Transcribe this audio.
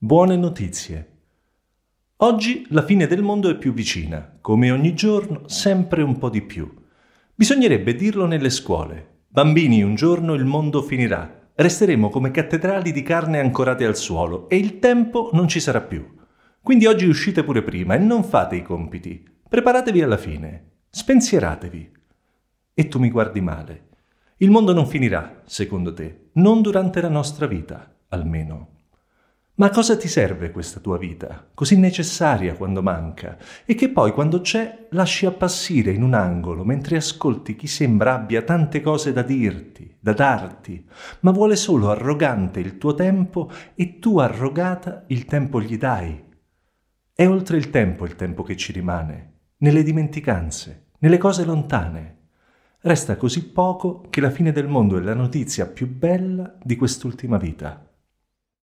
Buone notizie. Oggi la fine del mondo è più vicina, come ogni giorno, sempre un po' di più. Bisognerebbe dirlo nelle scuole. Bambini, un giorno il mondo finirà. Resteremo come cattedrali di carne ancorate al suolo e il tempo non ci sarà più. Quindi oggi uscite pure prima e non fate i compiti. Preparatevi alla fine. Spensieratevi. E tu mi guardi male. Il mondo non finirà, secondo te, non durante la nostra vita, almeno. Ma a cosa ti serve questa tua vita, così necessaria quando manca, e che poi quando c'è lasci appassire in un angolo mentre ascolti chi sembra abbia tante cose da dirti, da darti, ma vuole solo arrogante il tuo tempo e tu arrogata il tempo gli dai? È oltre il tempo il tempo che ci rimane, nelle dimenticanze, nelle cose lontane. Resta così poco che la fine del mondo è la notizia più bella di quest'ultima vita.